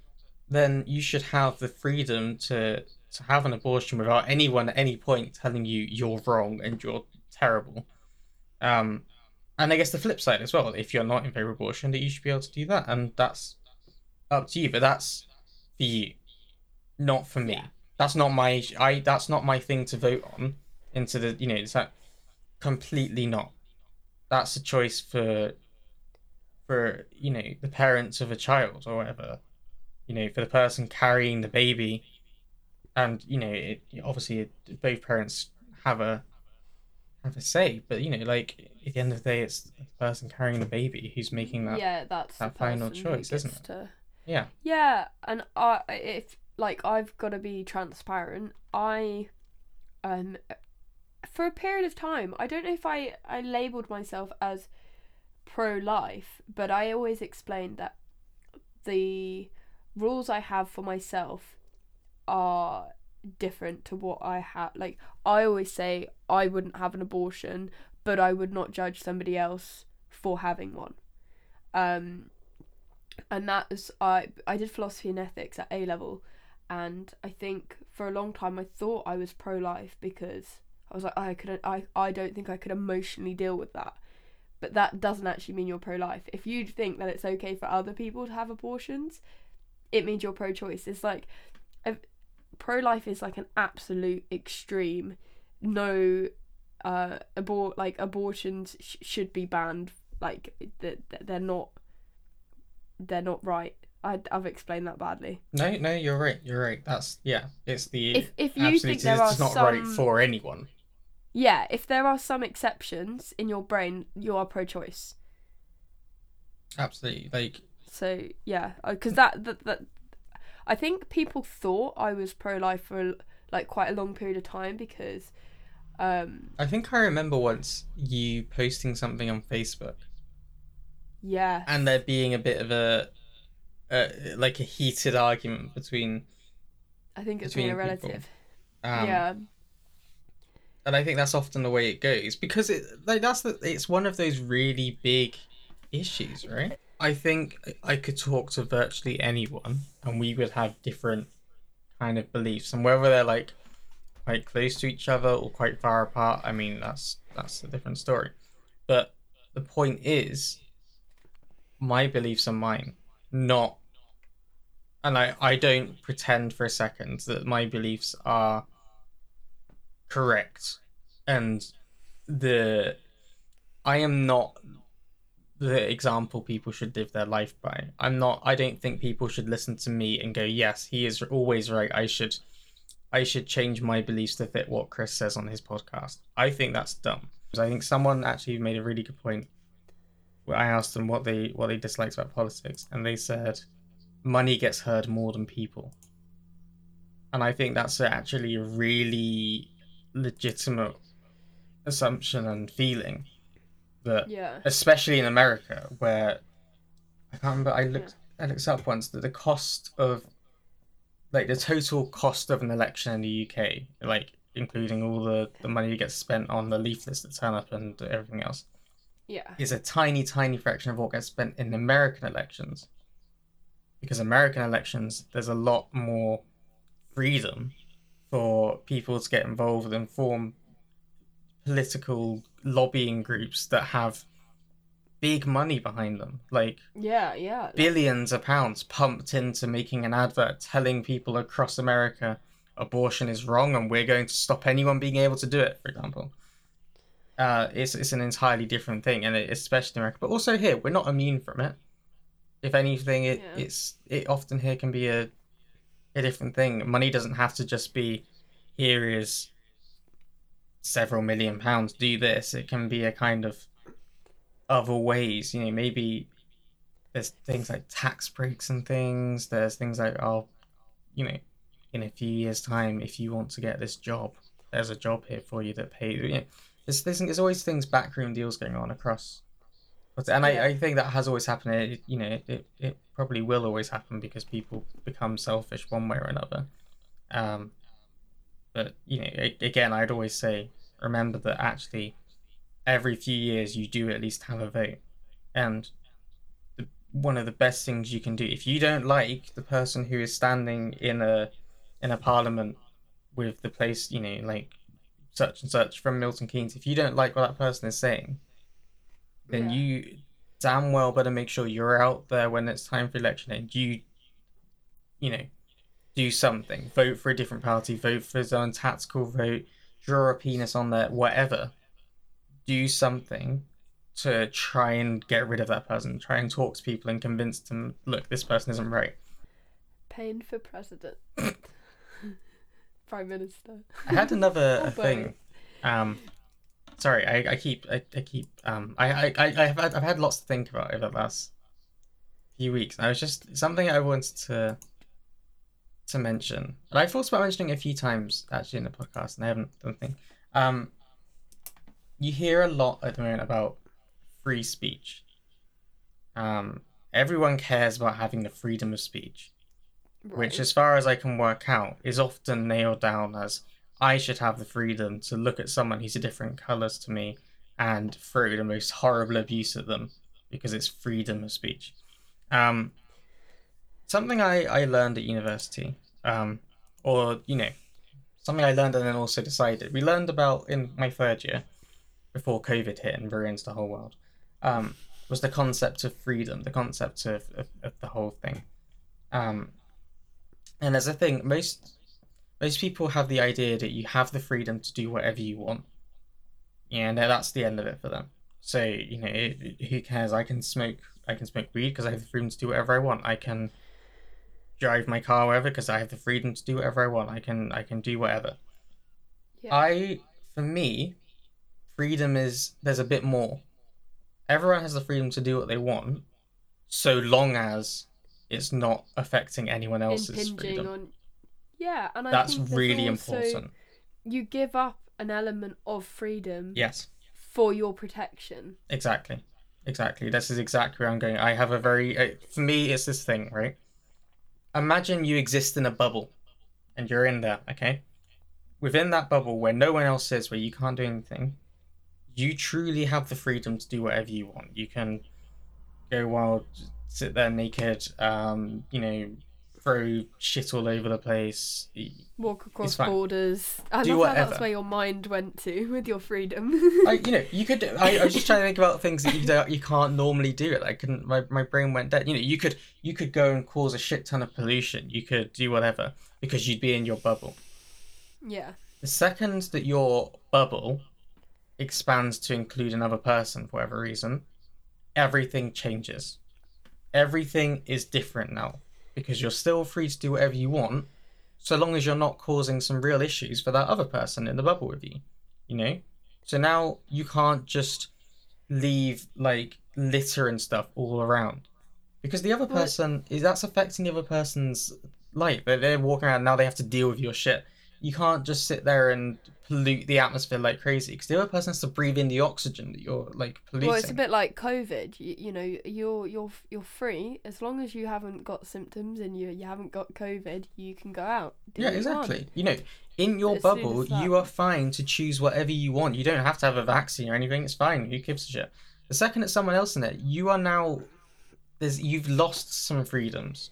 then you should have the freedom to to have an abortion without anyone at any point telling you you're wrong and you're terrible. Um, and I guess the flip side as well, if you're not in favor of abortion, that you should be able to do that, and that's up to you. But that's for you, not for me. Yeah. That's not my I. That's not my thing to vote on. Into the you know it's that completely not. That's a choice for for you know the parents of a child or whatever. You know for the person carrying the baby, and you know it, obviously it, both parents have a have a say, but you know like at the end of the day, it's the person carrying the baby who's making that. yeah, that's that final choice, isn't it? To... Yeah. Yeah, and I if like I've got to be transparent. I um for a period of time, I don't know if I I labeled myself as pro life, but I always explained that the rules I have for myself are different to what I have. Like I always say I wouldn't have an abortion, but I would not judge somebody else for having one. Um and that is, I I did philosophy and ethics at A level and I think for a long time I thought I was pro life because I was like I couldn't I, I don't think I could emotionally deal with that. But that doesn't actually mean you're pro life. If you think that it's okay for other people to have abortions, it means you're pro choice. It's like pro life is like an absolute extreme. No uh abort like abortions sh- should be banned like th- th- they're not they're not right. I, I've explained that badly. No, no, you're right. You're right. That's yeah. It's the If if you think there are It's not some, right for anyone. Yeah, if there are some exceptions in your brain, you are pro-choice. Absolutely. Like So yeah, because that, that that I think people thought I was pro-life for like quite a long period of time because um I think I remember once you posting something on Facebook yeah and there being a bit of a, a like a heated argument between I think it's me a between people. relative um, yeah and I think that's often the way it goes because it like that's the, it's one of those really big issues, right? I think I could talk to virtually anyone, and we would have different kind of beliefs, and whether they're like quite close to each other or quite far apart, I mean that's that's a different story. But the point is, my beliefs are mine, not. And I, I don't pretend for a second that my beliefs are correct and the I am not the example people should live their life by. I'm not I don't think people should listen to me and go, "Yes, he is always right. I should I should change my beliefs to fit what Chris says on his podcast." I think that's dumb. I think someone actually made a really good point where I asked them what they what they disliked about politics and they said money gets heard more than people. And I think that's actually a really legitimate assumption and feeling that Yeah. especially in America where I can't remember I looked I looked up once that the cost of like the total cost of an election in the UK, like including all the, the money that gets spent on the leaflets that turn up and everything else, Yeah. is a tiny, tiny fraction of what gets spent in American elections. Because American elections, there's a lot more freedom for people to get involved and form political lobbying groups that have big money behind them. Like Yeah, yeah. billions of pounds pumped into making an advert telling people across America abortion is wrong and we're going to stop anyone being able to do it, for example. Uh, it's, it's an entirely different thing, and it, especially in America, but also here, we're not immune from it. If anything, it, Yeah. it's it often here can be a a different thing. Money doesn't have to just be here is several million pounds. Do this. It can be a kind of other ways. You know, maybe there's things like tax breaks and things. There's things like oh, you know, in a few years' time, if you want to get this job, there's a job here for you that pays. You know, there's, there's there's always things backroom deals going on across. But and I, I think that has always happened. It, you know, it, it probably will always happen because people become selfish one way or another. Um, but you know, again, I'd always say remember that actually every few years you do at least have a vote, and the, one of the best things you can do if you don't like the person who is standing in a in a parliament with the place, you know, like such and such from Milton Keynes, if you don't like what that person is saying, then Yeah. you damn well better make sure you're out there when it's time for election and you you know do something vote for a different party vote for his own tactical vote draw a penis on there whatever do something to try and get rid of that person try and talk to people and convince them look this person isn't right Pain for president. Prime Minister. I had another thing. Um, sorry, I, I keep I, I keep um I, I I I've had, I've had lots to think about over the last few weeks. And I was just something I wanted to to mention, and I've thought about mentioning it a few times actually in the podcast, and I haven't done anything. Um, you hear a lot at the moment about free speech. Um, everyone cares about having the freedom of speech which, as far as I can work out, is often nailed down as I should have the freedom to look at someone who's a different colours to me and throw the most horrible abuse at them because it's freedom of speech. Um, something I, I learned at university, um, or, you know, something I learned and then also decided. We learned about in my third year, before COVID hit and ruined the whole world, um, was the concept of freedom, the concept of, of, of the whole thing. Um, and as a thing, most most people have the idea that you have the freedom to do whatever you want. Yeah, and that's the end of it for them. So you know, it, it- who cares? I can smoke. I can smoke weed because I have the freedom to do whatever I want. I can drive my car wherever because I have the freedom to do whatever I want. I can I can do whatever. Yeah. I, for me, freedom is there's a bit more. Everyone has the freedom to do what they want, so long as it's not affecting anyone else's Impinging freedom. on. Yeah, and I That's think really also- important. You give up an element of freedom Yes, for your protection. exactly, exactly. This is exactly where I'm going. I have a very uh, for me, it's this thing, right? Imagine you exist in a bubble, and you're in there, okay? within that bubble where no one else is, where you can't do anything, you truly have the freedom to do whatever you want. You can go wild, sit there naked, um, you know, throw shit all over the place. Walk across borders. I Do love how whatever. that's where your mind went to with your freedom. I, you know, you could. I, I was just trying to think about things that you don't, you can't normally do. It. I couldn't. My, my brain went dead. You know, you could you could go and cause a shit ton of pollution. You could do whatever because you'd be in your bubble. yeah. The second that your bubble expands to include another person for whatever reason, everything changes. Everything is different now because you're still free to do whatever you want, so long as you're not causing some real issues for that other person in the bubble with you. You know? So now you can't just leave like litter and stuff all around because the other person is that's affecting the other person's life. They're, they're walking around now. They have to deal with your shit. You can't just sit there and pollute the atmosphere like crazy because the other person has to breathe in the oxygen that you're like polluting. Well, it's a bit like COVID. You, you know, you're you're you're free as long as you haven't got symptoms and you you haven't got COVID. You can go out. yeah, what you exactly. You know, in your As bubble, you are fine to choose whatever you want. You don't have to have a vaccine or anything. It's fine. Who gives a shit? The second it's someone else in it, you are now there's you've lost some freedoms.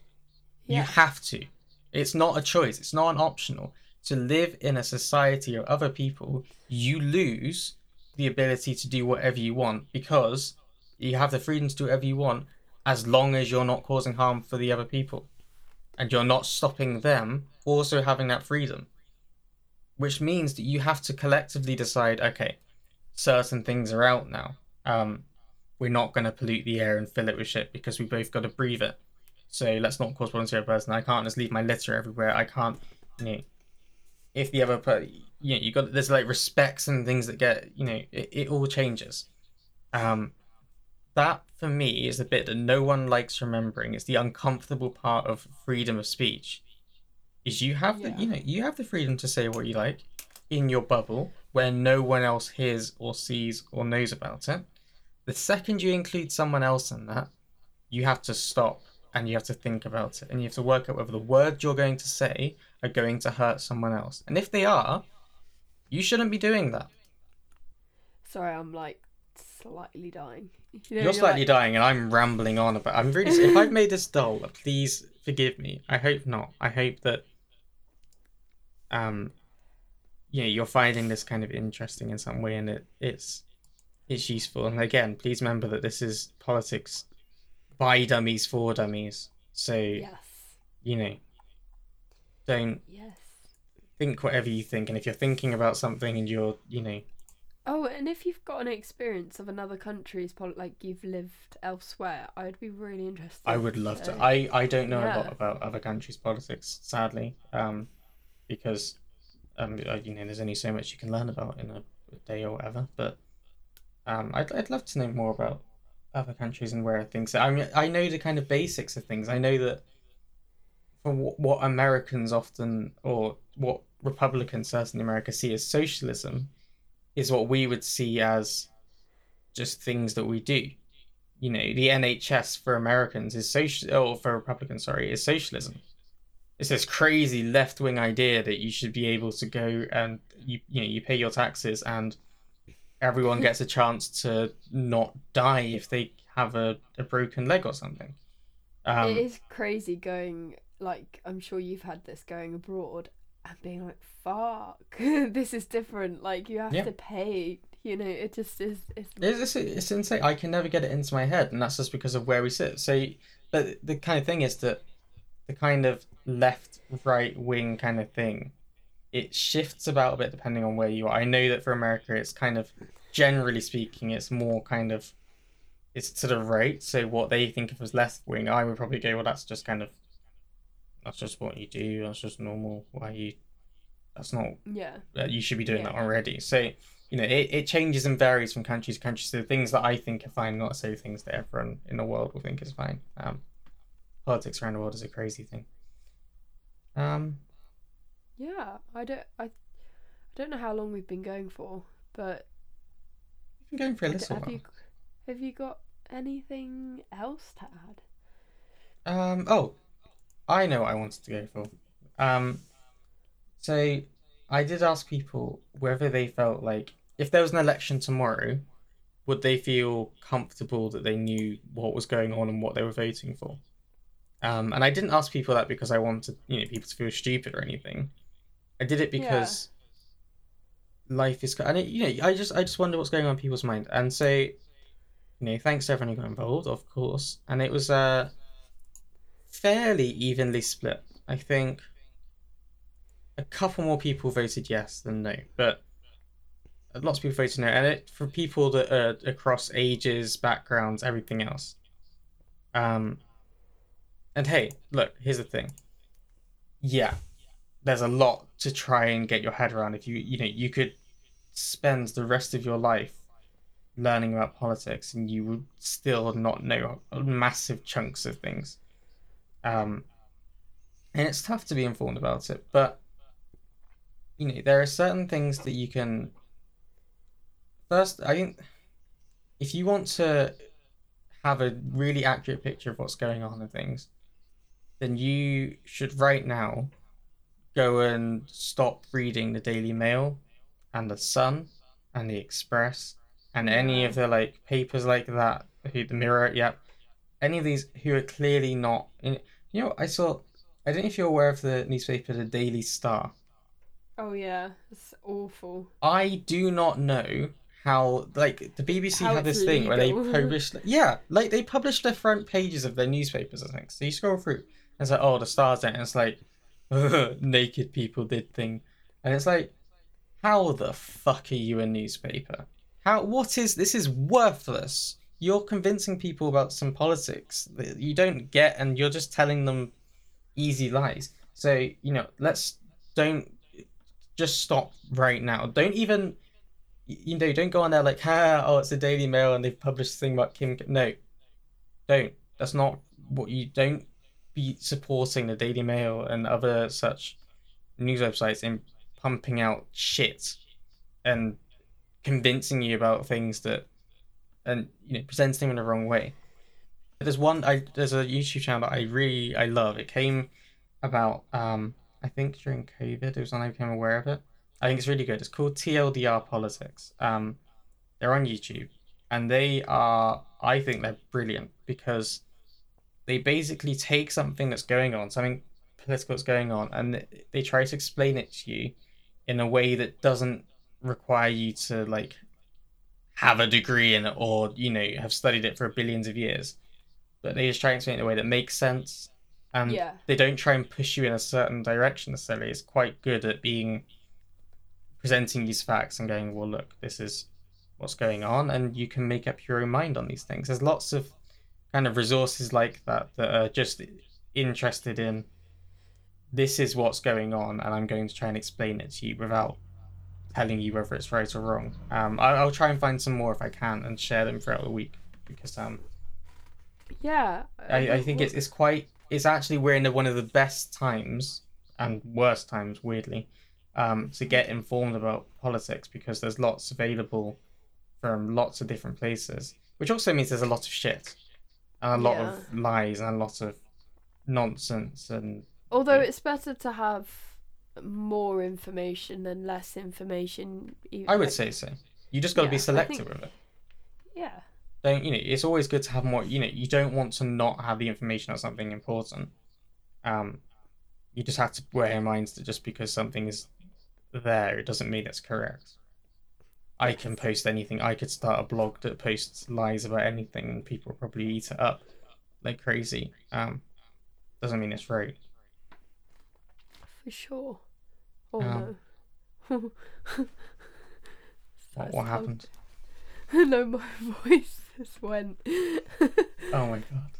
You have to. It's not a choice. It's not an optional. To live in a society of other people, you lose the ability to do whatever you want because you have the freedom to do whatever you want as long as you're not causing harm for the other people and you're not stopping them also having that freedom. Which means that you have to collectively decide okay, certain things are out now. Um, we're not going to pollute the air and fill it with shit because we both got to breathe it. So let's not cause problems to other person. I can't just leave my litter everywhere. I can't, you know, if the other, per- you know, you got there's like respects and things that get, you know, it, it all changes. Um, that for me is the bit that no one likes remembering. It's the uncomfortable part of freedom of speech. Is you have the, you know, you have the freedom to say what you like in your bubble where no one else hears or sees or knows about it. The second you include someone else in that, you have to stop and you have to think about it and you have to work out whether the words you're going to say are going to hurt someone else. And if they are, you shouldn't be doing that. Sorry, I'm like slightly dying. You know, You're slightly like, dying and I'm rambling on about I'm really if I've made this dull, please forgive me. I hope not. I hope that um you know, you're finding this kind of interesting in some way and it it's it's useful. And again, please remember that this is politics by dummies for dummies. So, Yes. you know, don't Yes. think whatever you think and if you're thinking about something and you're, you know, Oh, and if you've got an experience of another country's pol- like you've lived elsewhere, I'd be really interested. I would love to. I, I don't know a lot about other countries' politics, sadly, um, because um, uh, you know, there's only so much you can learn about in a day or whatever. But um, I'd I'd love to know more about other countries and where things. I mean, I know the kind of basics of things. I know that for what, what Americans often or what Republicans certainly in America see as socialism is what we would see as just things that we do you know the NHS for Americans is social or for Republicans sorry is socialism. It's this crazy left wing idea that you should be able to go and you you know you pay your taxes and everyone gets a chance to not die if they have a, a broken leg or something. Um, it is crazy going like I'm sure you've had this going abroad and being like, "Fuck, this is different." Like you have Yeah. to pay. You know, it just is. It's, It's, it's, it's insane. I can never get it into my head, and that's just because of where we sit. So, but the kind of thing is that the kind of left, right wing kind of thing, it shifts about a bit depending on where you are. I know that for America, it's kind of, generally speaking, it's more kind of, it's to the right. So what they think of as left wing, I would probably go, well, that's just kind of, that's just what you do. That's just normal. Why you, that's not yeah. you should be doing that already. So, you know, it, it changes and varies from country to country. So things that I think are fine, not so things that everyone in the world will think is fine. Um, politics around the world is a crazy thing. Um, Yeah, I don't. I, I don't know how long we've been going for, but we've been going for a little have while. you have you got anything else to add? Um, oh, I know what I wanted to go for. Um, so I did ask people whether they felt like if there was an election tomorrow, would they feel comfortable that they knew what was going on and what they were voting for? Um, and I didn't ask people that because I wanted you know people to feel stupid or anything. I did it because life is and it, you know I just I just wonder what's going on in people's mind. And so, you know, thanks to everyone who got involved, of course. And it was uh fairly evenly split. I think a couple more people voted yes than no, but lots of people voted no. And it for people that are across ages, backgrounds, everything else. Um, and hey, look, here's the thing. Yeah, there's a lot to try and get your head around. If you, you know, you could spend the rest of your life learning about politics and you would still not know massive chunks of things. Um, and it's tough to be informed about it, but you know, there are certain things that you can. First, I think if you want to have a really accurate picture of what's going on and things, then you should right now go and stop reading the Daily Mail and the Sun and the Express and any of the like papers like that, the Mirror, yep, any of these who are clearly not. In, you know, I saw. I don't know if you're aware of the newspaper, the Daily Star. Oh yeah, it's awful. I do not know how like the BBC How it's this thing where they legal. publish yeah like they publish the front pages of their newspapers I think so you scroll through and it's like oh the stars there and it's like naked people did thing. And it's like how the fuck are you a newspaper? How what is this is worthless. You're convincing people about some politics that you don't get and you're just telling them easy lies. So you know let's don't just stop right now. Don't even you know, don't go on there like, ha, oh, it's the Daily Mail and they've published this thing about Kim. No, don't. That's not what you don't be supporting the Daily Mail and other such news websites in pumping out shit and convincing you about things that and you know presenting them in the wrong way. There's one I there's a YouTube channel that I really I love. It came about um I think during COVID. It was when I became aware of it. I think it's really good. It's called TLDR Politics. Um, they're on YouTube, and they are. I think they're brilliant because they basically take something that's going on, something political that's going on, and they try to explain it to you in a way that doesn't require you to like have a degree in it or you know have studied it for billions of years. But they just try and explain it in a way that makes sense, and Yeah. they don't try and push you in a certain direction necessarily. It's quite good at being presenting these facts and going, well, look, this is what's going on, and you can make up your own mind on these things. There's lots of kind of resources like that that are just interested in this is what's going on, and I'm going to try and explain it to you without telling you whether it's right or wrong. Um, I, I'll try and find some more if I can and share them throughout the week because um, Yeah. I, I think it's it's quite it's actually we're in one of the best times and worst times weirdly um, to get informed about politics because there's lots available from lots of different places which also means there's a lot of shit and a lot of lies and a lot of nonsense and Although Yeah. it's better to have more information than less information. I would say so you just got to Yeah, be selective think- with it Yeah. don't you know it's always good to have more you know you don't want to not have the information on something important um you just have to bear in mind that just because something is there it doesn't mean it's correct i can post anything i could start a blog that posts lies about anything and people probably eat it up like crazy um doesn't mean it's right For sure. Oh Um, no. what, what happened no, my voice just went. oh my god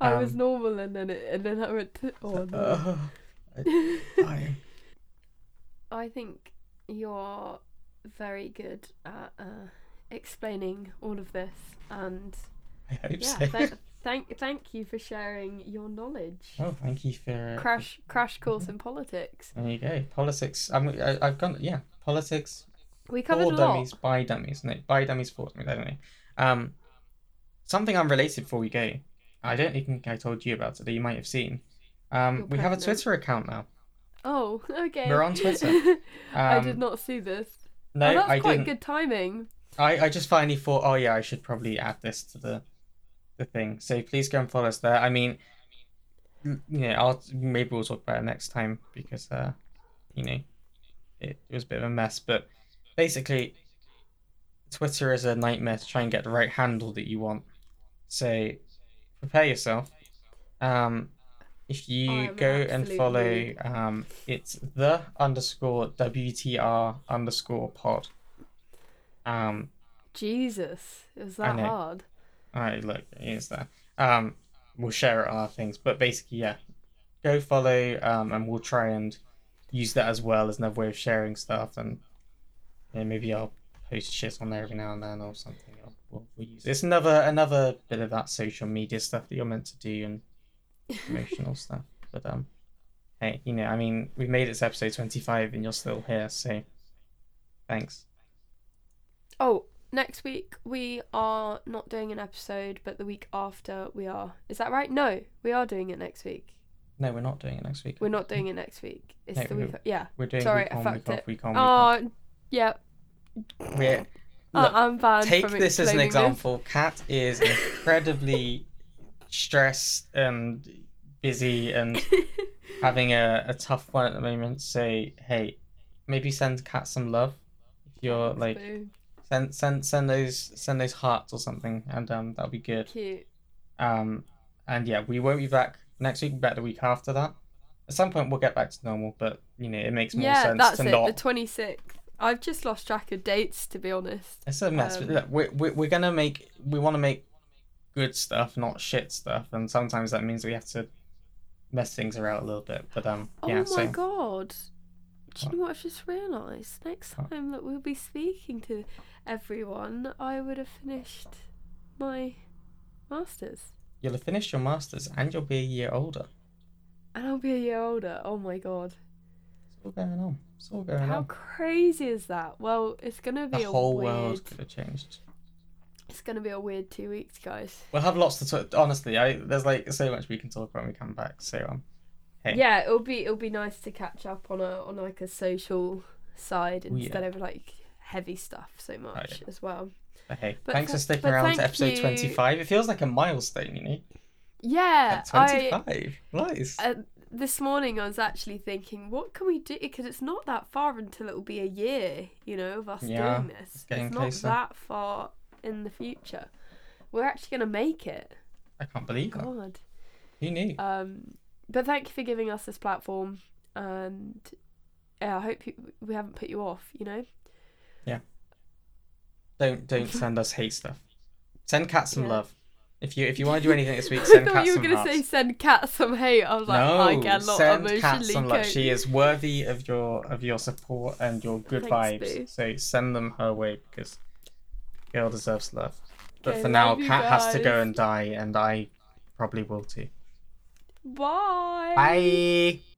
I was Um, normal and then it, and then I went. To, oh no. uh, I, I, I think you're very good at uh, explaining all of this, and I hope yeah, so th- thank thank you for sharing your knowledge. oh thank you for Crash crash course in politics. There you go. Politics. I'm, I, I've gone. Yeah, politics We covered for a lot. dummies, by dummies. No, by dummies for dummies. I don't know. Um, something unrelated before we go. I don't think I told you about it that you might have seen. Um, we have a. Twitter account now. Oh, okay. We're on Twitter. I Um, did not see this. No, oh, that's I quite didn't. good timing. I, I just finally thought, oh yeah, I should probably add this to the the thing. So please go and follow us there. I mean, yeah, I'll maybe we'll talk about it next time because uh, you know, it, it was a bit of a mess. But basically, Twitter is a nightmare to try and get the right handle that you want. So prepare yourself. Um, if you I'm go and follow, um, it's the underscore WTR underscore pod. Um, Jesus, it was that know. hard. Alright, look, here's that. Um, we'll share it on our things, but basically, yeah, go follow, um, and we'll try and use that as well as another way of sharing stuff, and yeah, maybe I'll post shit on there every now and then or something. Or we'll, we'll use it's another another bit of that social media stuff that you're meant to do and promotional stuff. But um, hey, you know, I mean, we've made it to episode twenty five, and you're still here, so thanks. Oh, next week we are not doing an episode, but the week after we are. Is that right? No, we are doing it next week. No, we're not doing it next week. We're not doing it next week. It's No, the we- week. Yeah. We're doing Sorry, week I fucked week it. off, week on, week off. Oh, yeah. We're, look, uh, I'm banned take this as an example. Kat is incredibly stressed and busy and having a, a tough one at the moment. say, hey, maybe send Kat some love. If you're like boo. send send send those send those hearts or something, and um that'll be good. Cute. Um and yeah, we won't be back next week. We'll back the week after that. At some point, we'll get back to normal, but you know it makes more Yeah, sense that's to it. not The 26th. I've just lost track of dates, to be honest. It's a mess. Um, but look, we're, we're, we're gonna make. We want to make good stuff, not shit stuff, and sometimes that means we have to mess things around a little bit. But um, Oh yeah. my So god. Do you know what I've just realised? Next time that we'll be speaking to everyone, I would have finished my masters. you'll have finished your masters, and you'll be a year older. And I'll be a year older. Oh my god. It's all going on. It's all going How on. How crazy is that? Well, it's gonna The be a whole weird world could have changed. It's gonna be a weird two weeks, guys. We'll have lots to talk. Honestly, I there's like so much we can talk about when we come back. So um, Hey. Yeah, it'll be it'll be nice to catch up on a on like a social side Oh, yeah. instead of like heavy stuff so much as well. but hey, But thanks for sticking around to episode you- twenty five. It feels like a milestone, you know. Yeah, At I 25. Nice. uh, this morning I was actually thinking, what can we do? Because it's not that far until it will be a year, you know, of us Yeah, doing this. It's, getting not that far in the future. We're actually gonna make it. I can't believe that. God. Who knew? Um, but thank you for giving us this platform, and yeah, I hope you, we haven't put you off. You know. Yeah. Don't don't send us hate stuff. Send Kat some Yeah. love. If you if you want to do anything this week, send I send thought you were gonna say send Kat some hate. I was like, no, I cannot send Kat emotionally some love. She is worthy of your of your support and your good Thanks, vibes. boo. So send them her way because girl deserves love. But for now, you Kat has to go and die, and I probably will too. Bye. Bye.